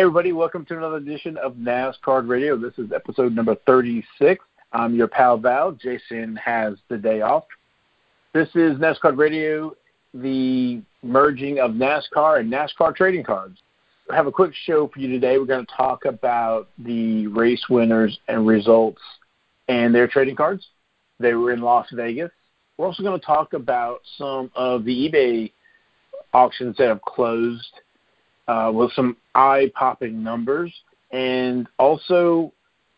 Hey, everybody, welcome to another edition of NASCAR Radio. This is episode number 36. I'm your pal Val. Jason has the day off. This is NASCAR Radio, the merging of NASCAR and NASCAR trading cards. I have a quick show for you today. We're going to talk about the race winners and results and their trading cards. They were in Las Vegas. We're also going to talk about some of the eBay auctions that have closed with some eye popping numbers. And also,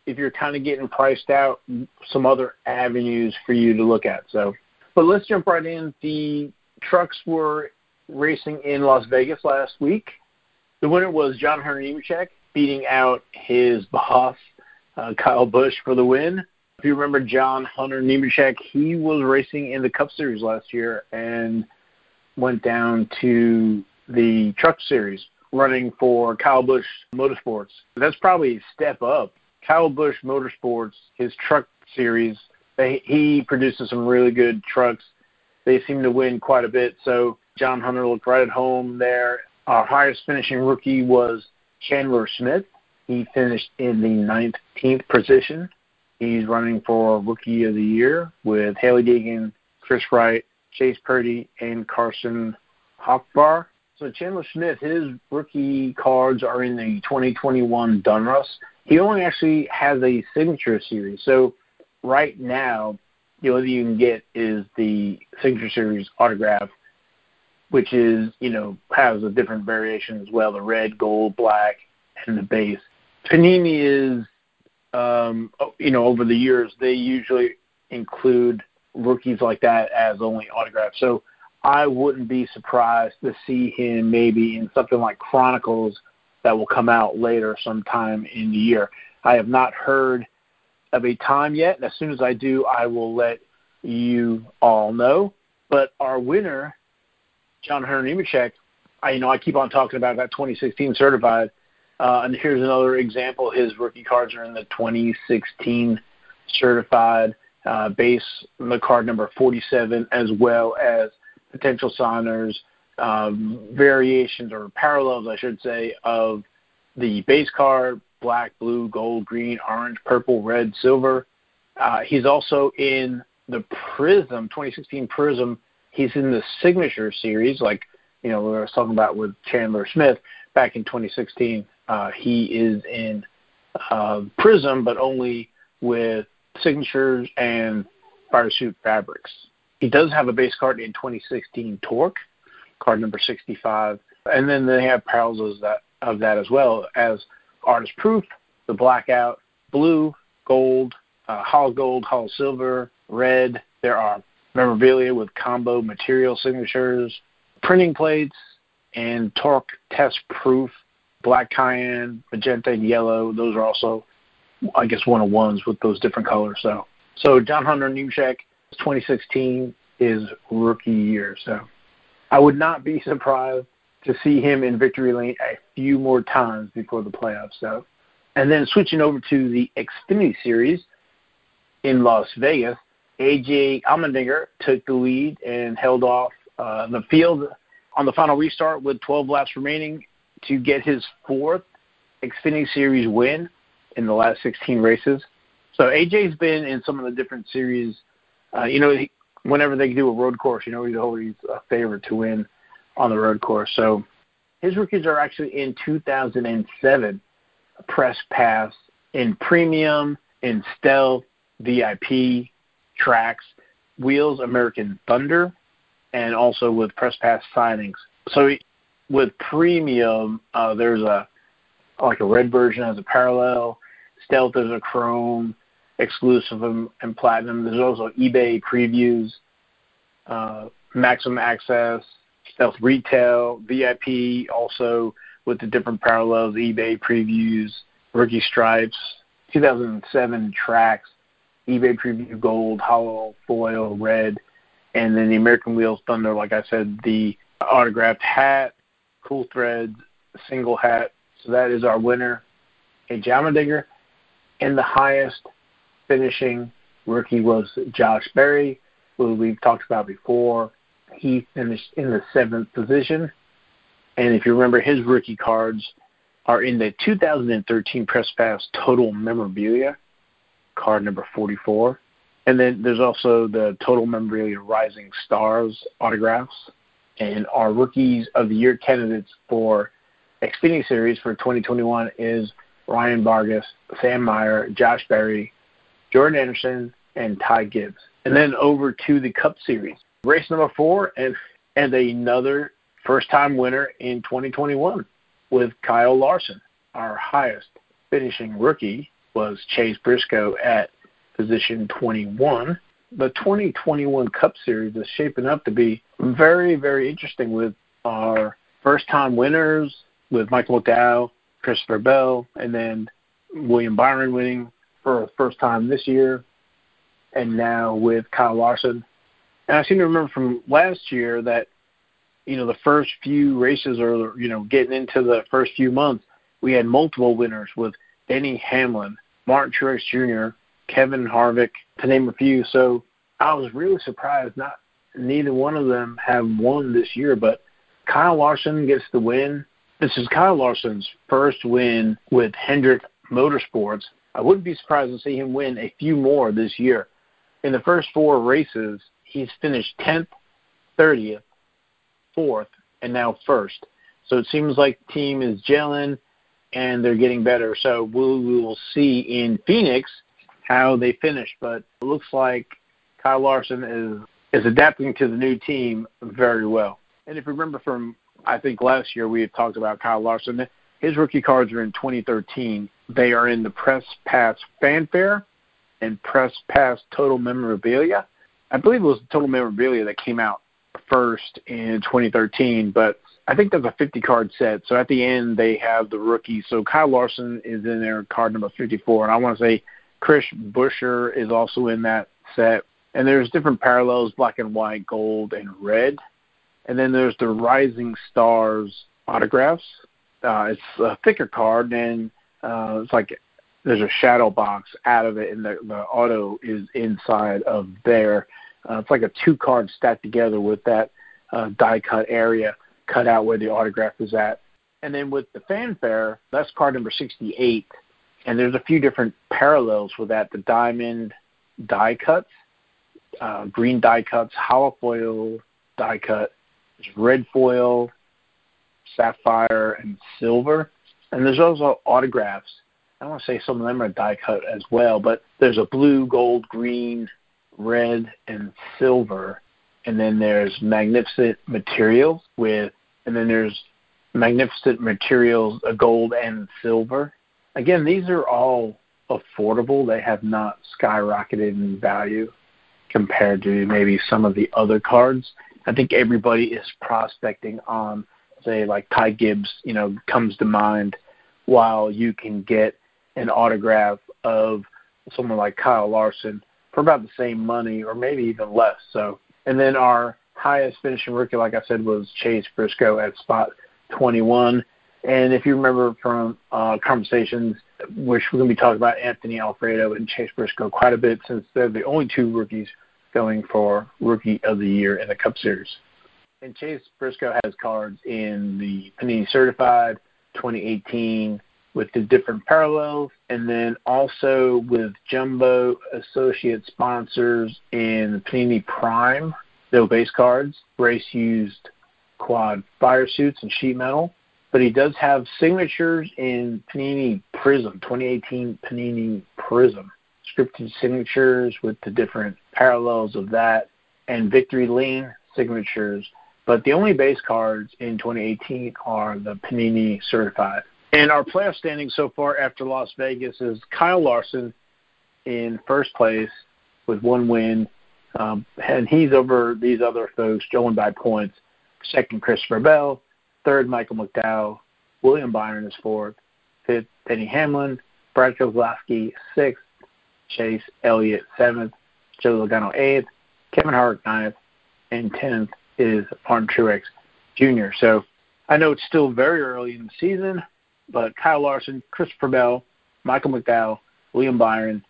if you're kind of getting priced out, some other avenues for you to look at. So, but let's jump right in. The trucks were racing in Las Vegas last week. The winner was John Hunter Nemechek, beating out his boss, uh, Kyle Busch, for the win. If you remember John Hunter Nemechek, he was racing in the Cup Series last year and went down to the Truck Series running for Kyle Busch Motorsports. That's probably a step up. Kyle Busch Motorsports, his truck series, they, he produces some really good trucks. They seem to win quite a bit. So John Hunter looked right at home there. Our highest finishing rookie was Chandler Smith. He finished in the 19th position. He's running for Rookie of the Year with Hailie Deegan, Chris Wright, Chase Purdy, and Carson Hocevar. So Chandler Smith, his rookie cards are in the 2021 Donruss. He only actually has a signature series. So right now, the only thing you can get is the signature series autograph, which is you know has a different variation as well: the red, gold, black, and the base. Panini is, um, you know, over the years they usually include rookies like that as only autographs. So I wouldn't be surprised to see him maybe in something like Chronicles that will come out later sometime in the year. I have not heard of a time yet, and as soon as I do, I will let you all know. But our winner, John Hunter Nemechek, I you know I keep on talking about that 2016 certified, uh, and here's another example. His rookie cards are in the 2016 certified uh, base, the card number 47, as well as potential signers, um, variations or parallels, I should say, of the base card black, blue, gold, green, orange, purple, red, silver. Uh, he's also in the Prism 2016 Prism. He's in the Signature Series, like you know we were talking about with Chandler Smith back in 2016. Uh, he is in uh, Prism, but only with signatures and fire suit fabrics. He does have a base card in 2016 Torque, card number 65, and then they have parallels of that, of that as well as Artist Proof, the Blackout, Blue, Gold, uh, Holo Gold, Holo Silver, Red. There are memorabilia with combo material signatures, printing plates, and Torque Test Proof, Black Cyan, Magenta, and Yellow. Those are also, I guess, one of ones with those different colors. So, so John Hunter Nemechek 2016 is rookie year. So I would not be surprised to see him in victory lane a few more times before the playoffs. So, and then switching over to the Xfinity Series in Las Vegas, AJ Allmendinger took the lead and held off uh, the field on the final restart with 12 laps remaining to get his fourth Xfinity Series win in the last 16 races. So AJ's been in some of the different series uh, you know, he, whenever they do a road course, you know, he's always a favorite to win on the road course. So his rookies are actually in 2007 press pass in premium, in stealth, VIP tracks, wheels, American Thunder, and also with press pass signings. So with premium, uh, there's a like a red version as a parallel. Stealth is a chrome exclusive and, and platinum. There's also eBay previews, uh, maximum access, stealth retail, VIP, also with the different parallels, eBay previews, rookie stripes, 2007 tracks, eBay preview gold, hollow foil red, and then the American Wheels Thunder, like I said, the autographed hat, cool threads, single hat. So that is our winner, a Allmendinger, and the highest finishing rookie was Josh Berry, who we've talked about before. He finished in the seventh position. And if you remember his rookie cards, are in the 2013 Press Pass Total Memorabilia, card number 44. And then there's also the Total Memorabilia Rising Stars autographs. And our Rookies of the Year candidates for Xfinity Series for 2021 is Ryan Vargas, Sam Mayer, Josh Berry, Jordan Anderson, and Ty Gibbs. And then over to the Cup Series. Race number four and, and another first time winner in 2021 with Kyle Larson. Our highest finishing rookie was Chase Briscoe at position 21. The 2021 Cup Series is shaping up to be very, very interesting with our first time winners with Michael McDowell, Christopher Bell, and then William Byron winning for the first time this year, and now with Kyle Larson. And I seem to remember from last year that you know the first few races or you know getting into the first few months, we had multiple winners with Denny Hamlin, Martin Truex Jr., Kevin Harvick, to name a few. So I was really surprised not neither one of them have won this year, but Kyle Larson gets the win. This is Kyle Larson's first win with Hendrick Motorsports. I wouldn't be surprised to see him win a few more this year. In the first four races, he's finished 10th, 30th, 4th, and now first. So it seems like the team is gelling and they're getting better. So we will see in Phoenix how they finish. But it looks like Kyle Larson is is adapting to the new team very well. And if you remember from I think last year we had talked about Kyle Larson. His rookie cards are in 2013. They are in the Press Pass Fanfare and Press Pass Total Memorabilia. I believe it was Total Memorabilia that came out first in 2013, but I think that's a 50 card set. So at the end they have the rookies. So Kyle Larson is in there, card number 54, and I want to say Chris Buescher is also in that set. And there's different parallels, black and white, gold, and red. And then there's the Rising Stars autographs. Uh, it's a thicker card, and it's like there's a shadow box out of it, and the, the auto is inside of there. Uh, it's like a two card stacked together with that uh, die cut area cut out where the autograph is at. And then with the fanfare, that's card number 68. And there's a few different parallels with that. The diamond die cuts, uh, green die cuts, hollow foil die cut, red foil, sapphire, and silver. And there's also autographs. I want to say some of them are die cut as well, but there's a blue, gold, green, red, and silver. And then there's magnificent materials with, and then there's magnificent materials, a gold and silver. Again, these are all affordable. They have not skyrocketed in value compared to maybe some of the other cards. I think everybody is prospecting on, say, like Ty Gibbs, you know, comes to mind, while you can get an autograph of someone like Kyle Larson for about the same money or maybe even less. So, and then our highest finishing rookie, like I said, was Chase Briscoe at spot 21. And if you remember from uh, conversations, which we're going to be talking about Anthony Alfredo and Chase Briscoe quite a bit, since they're the only two rookies going for Rookie of the Year in the Cup Series. And Chase Briscoe has cards in the Panini Certified 2018 with the different parallels, and then also with Jumbo Associate sponsors in Panini Prime, no base cards, race used quad fire suits and sheet metal. But he does have signatures in Panini Prism, 2018 Panini Prism scripted signatures with the different parallels of that, and Victory Lane signatures. But the only base cards in 2018 are the Panini Certified. And our playoff standing so far after Las Vegas is Kyle Larson in first place with one win, um, and he's over these other folks, Joan by points. Second, Christopher Bell. Third, Michael McDowell. William Byron is fourth. Fifth, Denny Hamlin. Brad Keselowski, sixth. Chase Elliott seventh, Joe Logano eighth, Kevin Harvick ninth, and tenth is Martin Truex Jr. So I know it's still very early in the season, but Kyle Larson, Christopher Bell, Michael McDowell, William Byron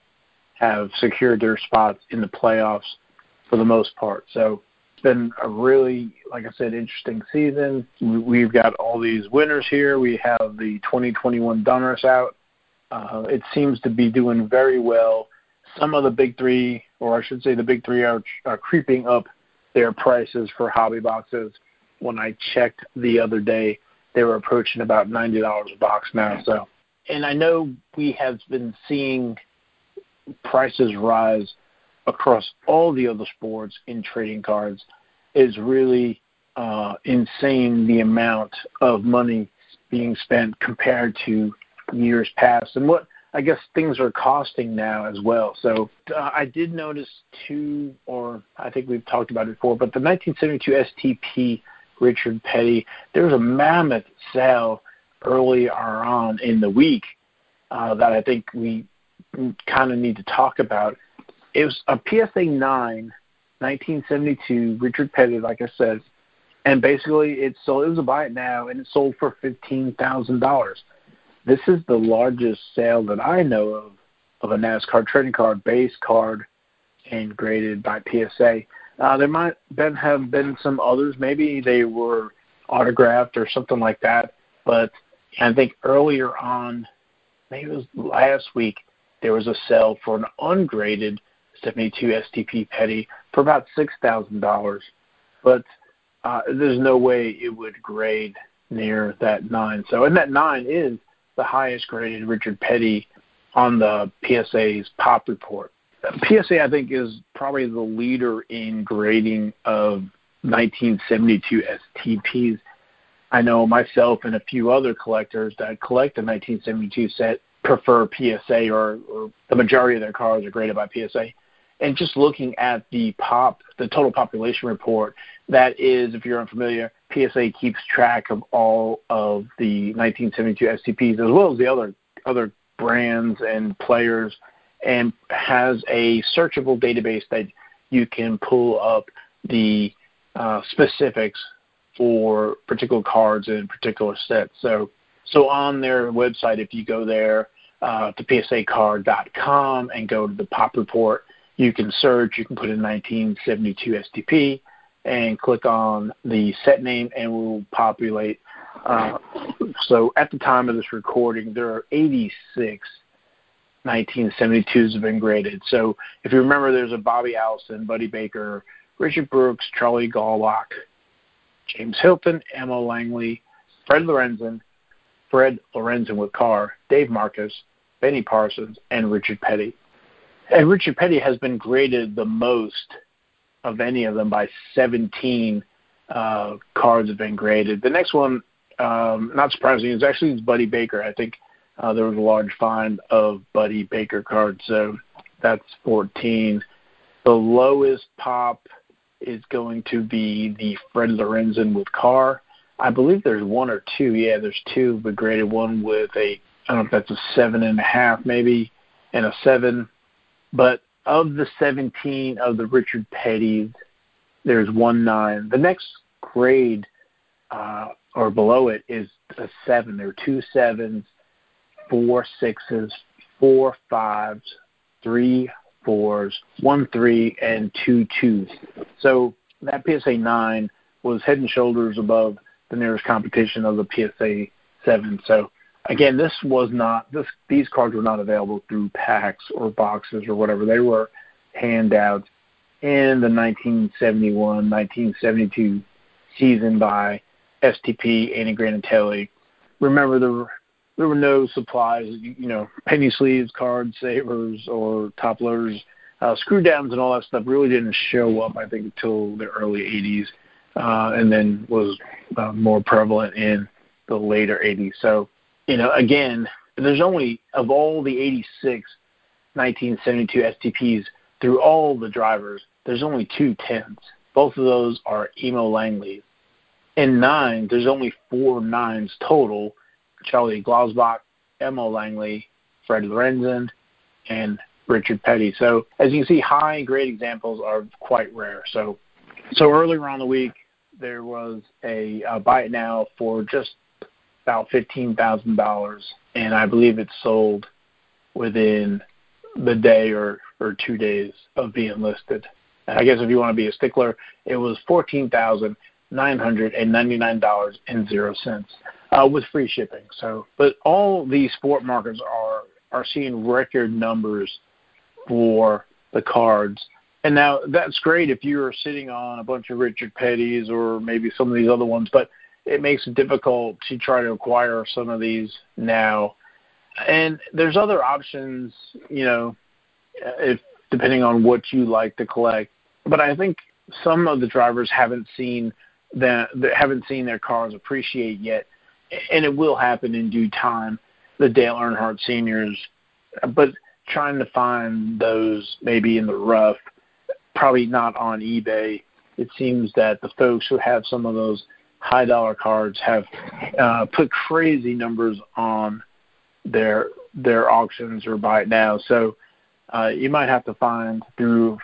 have secured their spots in the playoffs for the most part. So it's been a really, like I said, interesting season. We've got all these winners here. We have the 2021 Donruss out. Uh, it seems to be doing very well. Some of the big three, or I should say, the big three are, are creeping up their prices for hobby boxes. When I checked the other day, they were approaching about ninety dollars a box now. So, and I know we have been seeing prices rise across all the other sports in trading cards is really uh, insane the amount of money being spent compared to years past and what I guess things are costing now as well. So uh, I did notice two, or I think we've talked about it before, but the 1972 STP Richard Petty, there was a mammoth sale earlier on in the week uh, that I think we kind of need to talk about. It was a PSA 9, 1972, Richard Petty, like I said, and basically it sold. It was a buy it now, and it sold for fifteen thousand dollars. This is the largest sale that I know of of a NASCAR trading card, base card, and graded by PSA. Uh, there might been have been some others. Maybe they were autographed or something like that. But I think earlier on, maybe it was last week, there was a sale for an ungraded 72 STP Petty for about six thousand dollars, but uh, there's no way it would grade near that nine. So, and that nine is the highest graded Richard Petty on the PSA's pop report. PSA, I think, is probably the leader in grading of 1972 STPs. I know myself and a few other collectors that collect the 1972 set prefer PSA or, or the majority of their cars are graded by PSA. And just looking at the pop, the total population report, that is, if you're unfamiliar, PSA keeps track of all of the 1972 STPs as well as the other other brands and players, and has a searchable database that you can pull up the uh, specifics for particular cards and particular sets. So, so on their website, if you go there uh, to psacard.com and go to the pop report, you can search, you can put in 1972 STP and click on the set name and we'll populate. Uh, so at the time of this recording, there are 86 1972s have been graded. So if you remember, there's a Bobby Allison, Buddy Baker, Richard Brooks, Charlie Glotzbach, James Hylton, Elmo Langley, Fred Lorenzen, Fred Lorenzen with Carr, Dave Marcis, Benny Parsons, and Richard Petty. And Richard Petty has been graded the most of any of them by 17 uh, cards have been graded. The next one, um, not surprising, is actually Buddy Baker. I think uh, there was a large find of Buddy Baker cards, so that's 14. The lowest pop is going to be the Fred Lorenzen with Carr. I believe there's one or two. Yeah, there's two, but graded one with a I don't know if that's a seven and a half maybe, and a seven. But of the 17 of the Richard Petty's, there's one nine. The next grade uh, or below it is a seven. There are two sevens, four sixes, four fives, three fours, one three, and two twos. So that PSA nine was head and shoulders above the nearest competition of the PSA seven. So again, this was not this these cards were not available through packs or boxes or whatever. They were handouts in the 1971-1972 season by STP, Andy Granatelli. Remember, there were, there were no supplies, you know, penny sleeves, card savers, or top loaders. Uh, screw downs and all that stuff really didn't show up, I think, until the early 80s, uh, and then was uh, more prevalent in the later 80s. So you know, again, there's only of all the 86 1972 STPs through all the drivers, there's only two tens. Both of those are Elmo Langley. In nine, there's only four nines total: Charlie Glotzbach, Elmo Langley, Fred Lorenzen, and Richard Petty. So as you can see, high grade examples are quite rare. So so earlier on the week, there was a, a buy it now for just about fifteen thousand dollars, and I believe it sold within the day or or two days of being listed. Uh, I guess if you want to be a stickler, it was fourteen thousand nine hundred and ninety nine dollars and zero cents uh, with free shipping. So, but all these sport markets are are seeing record numbers for the cards. And now that's great if you're sitting on a bunch of Richard Petty's or maybe some of these other ones, but it makes it difficult to try to acquire some of these now. And there's other options, you know, if depending on what you like to collect. But I think some of the drivers haven't seen that haven't seen their cars appreciate yet, and it will happen in due time. The Dale Earnhardt seniors, but trying to find those maybe in the rough, probably not on eBay. It seems that the folks who have some of those high dollar cards have uh, put crazy numbers on their their auctions or buy it now. So uh, you might have to find through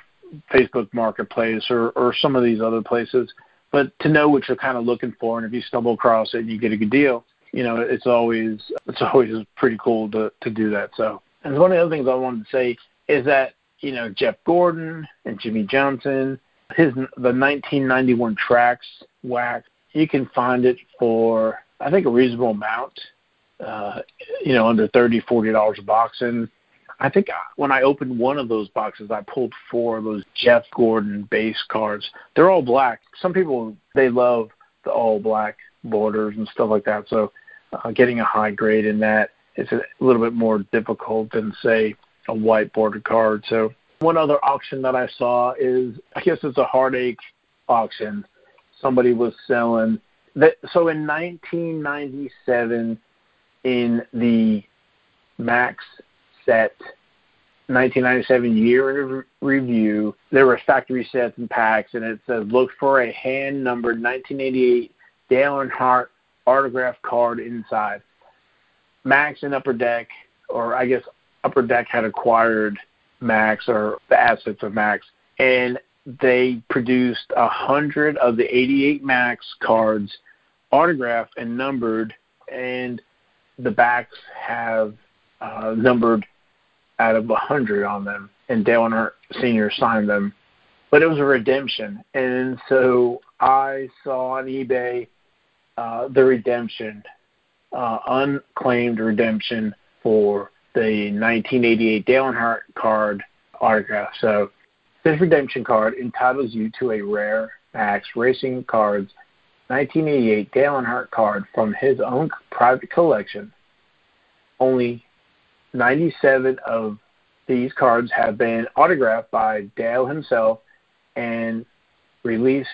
Facebook Marketplace or, or some of these other places. But to know what you're kind of looking for, and if you stumble across it and you get a good deal, you know it's always it's always pretty cool to to do that. So, and one of the other things I wanted to say is that you know Jeff Gordon and Jimmie Johnson, his the 1991 tracks wax you can find it for I think a reasonable amount. Uh, you know, under thirty, forty dollars a box. And I think when I opened one of those boxes, I pulled four of those Jeff Gordon base cards. They're all black. Some people they love the all black borders and stuff like that. So uh, getting a high grade in that is a little bit more difficult than say a white border card. So one other auction that I saw is I guess it's a heartache auction somebody was selling that. So in 1997, in the Max set 1997 year review, there were factory sets and packs, and it says look for a hand numbered 1988 Dale Earnhardt autograph card inside. Max and Upper Deck, or I guess Upper Deck had acquired Max or the assets of Max, and they produced a hundred of the 88 Max cards, autographed and numbered, and the backs have uh, numbered out of a hundred on them. And Dale and Earnhardt Senior signed them, but it was a redemption, and so I saw on eBay uh, the redemption, uh, unclaimed redemption for the 1988 Dale Earnhardt card autograph. So this redemption card entitles you to a rare Max Racing Cards 1988 Dale Earnhardt card from his own private collection. Only 97 of these cards have been autographed by Dale himself and released.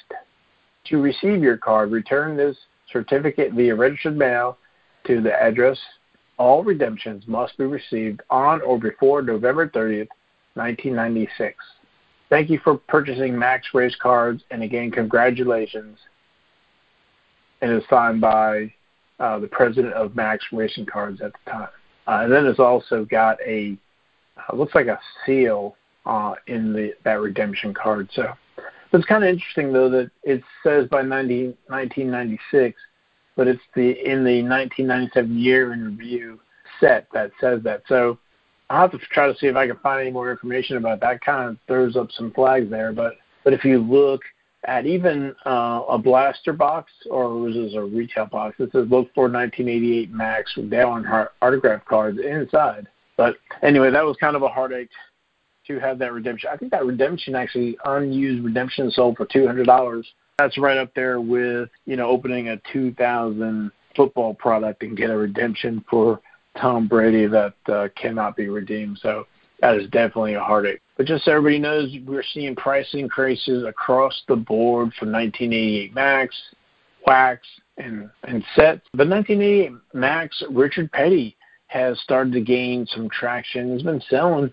To receive your card, return this certificate via registered mail to the address. All redemptions must be received on or before November 30th, 1996. Thank you for purchasing Max Race Cards, and again, congratulations. And it's signed by uh, the president of Max Racing Cards at the time. Uh, and then it's also got a uh, looks like a seal uh, in the that redemption card. So it's kind of interesting though that it says by 90, 1996, but it's the in the 1997 year in review set that says that. So I'll have to try to see if I can find any more information about that. Kind of throws up some flags there, but but if you look at even uh, a blaster box or was this a retail box, it says look for 1988 Max Dale Earnhardt autograph cards inside. But anyway, that was kind of a heartache to have that redemption. I think that redemption actually unused redemption sold for two hundred dollars. That's right up there with you know opening a 2000 football product and get a redemption for Tom Brady that uh, cannot be redeemed. So that is definitely a heartache. But just so everybody knows, we're seeing price increases across the board for 1988 Max, Wax, and and Set. The 1988 Max, Richard Petty has started to gain some traction. He's been selling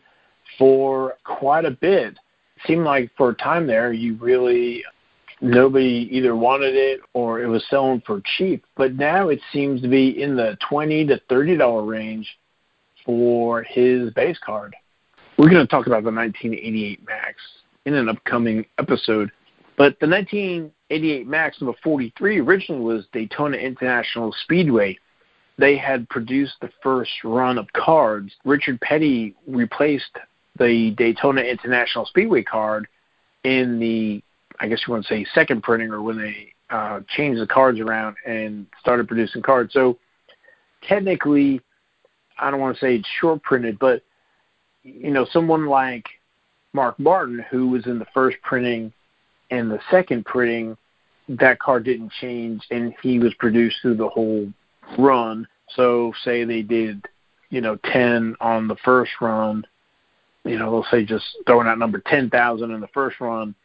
for quite a bit. It seemed like for a time there, you really nobody either wanted it or it was selling for cheap. But now it seems to be in the twenty to thirty dollar range for his base card. We're going to talk about the 1988 Max in an upcoming episode. But the 1988 Max number 43 originally was Daytona International Speedway. They had produced the first run of cards. Richard Petty replaced the Daytona International Speedway card in the, I guess you want to say, second printing or when they uh, changed the cards around and started producing cards. So technically, I don't want to say it's short printed, but you know, someone like Mark Martin, who was in the first printing and the second printing, that card didn't change, and he was produced through the whole run. So, say they did, you know, ten on the first run, you know, let's say just throwing out number ten thousand in the first run,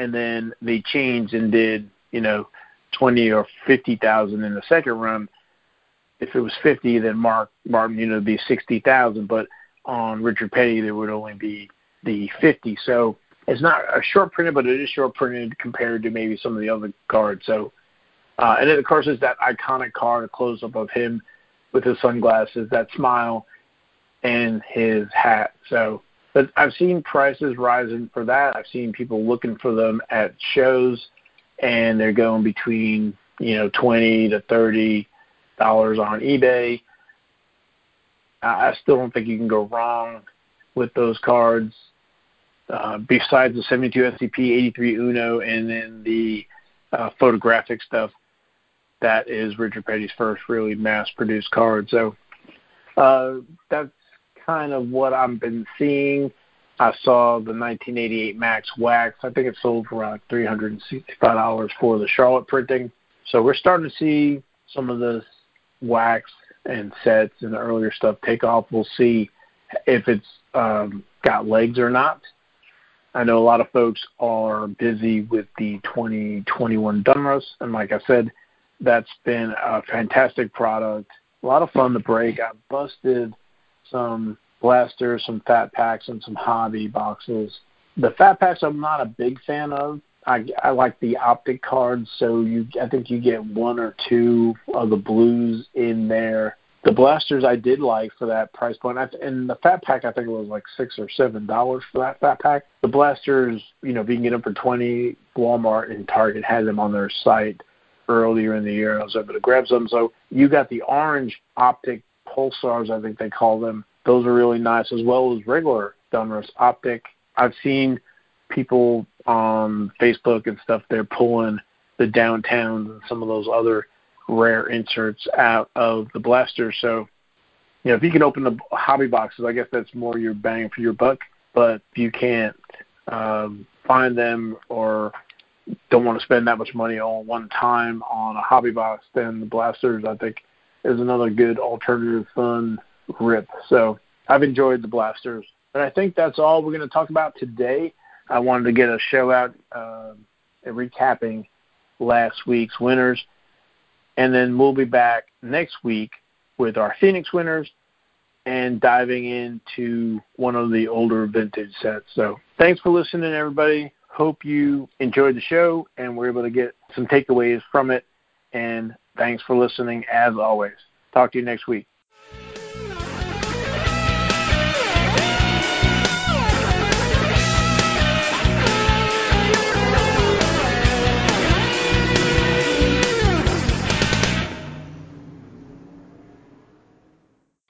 and then they changed and did, you know, twenty or fifty thousand in the second run. If it was fifty, then Mark Martin, you know, would be sixty thousand. But on Richard Petty, there would only be the fifty. So it's not a short printed, but it is short printed compared to maybe some of the other cards. So, uh, and then of course there's that iconic card, a close up of him with his sunglasses, that smile, and his hat. So, but I've seen prices rising for that. I've seen people looking for them at shows, and they're going between you know twenty to thirty dollars on eBay. I still don't think you can go wrong with those cards. Uh, besides the 72 STP, 83 Uno, and then the uh, photographic stuff, that is Richard Petty's first really mass-produced card. So uh, that's kind of what I've been seeing. I saw the 1988 Max Wax. I think it sold for around $365 for the Charlotte printing. So we're starting to see some of the wax and sets and the earlier stuff take off. We'll see if it's um, got legs or not. I know a lot of folks are busy with the 2021 Donruss, and like I said, that's been a fantastic product. A lot of fun to break. I busted some blasters, some fat packs, and some hobby boxes. The fat packs I'm not a big fan of. I, I like the optic cards, so you I think you get one or two of the blues in there the blasters I did like for that price point. I, and the fat pack I think it was like six or seven dollars for that fat pack. The blasters, you know, if you can get them for twenty, Walmart and Target had them on their site earlier in the year, I was able to grab some. So you got the orange optic pulsars, I think they call them. Those are really nice, as well as regular Donruss optic. I've seen people on Facebook and stuff. They're pulling the downtowns and some of those other rare inserts out of the blaster. So, you know, if you can open the hobby boxes, I guess that's more your bang for your buck. But if you can't um, find them or don't want to spend that much money all one time on a hobby box, then the blasters I think is another good alternative fun rip. So I've enjoyed the blasters. But I think that's all we're going to talk about today. I wanted to get a show out uh, recapping last week's winners. And then we'll be back next week with our Phoenix winners and diving into one of the older vintage sets. So thanks for listening, everybody. Hope you enjoyed the show and were able to get some takeaways from it. And thanks for listening as always. Talk to you next week.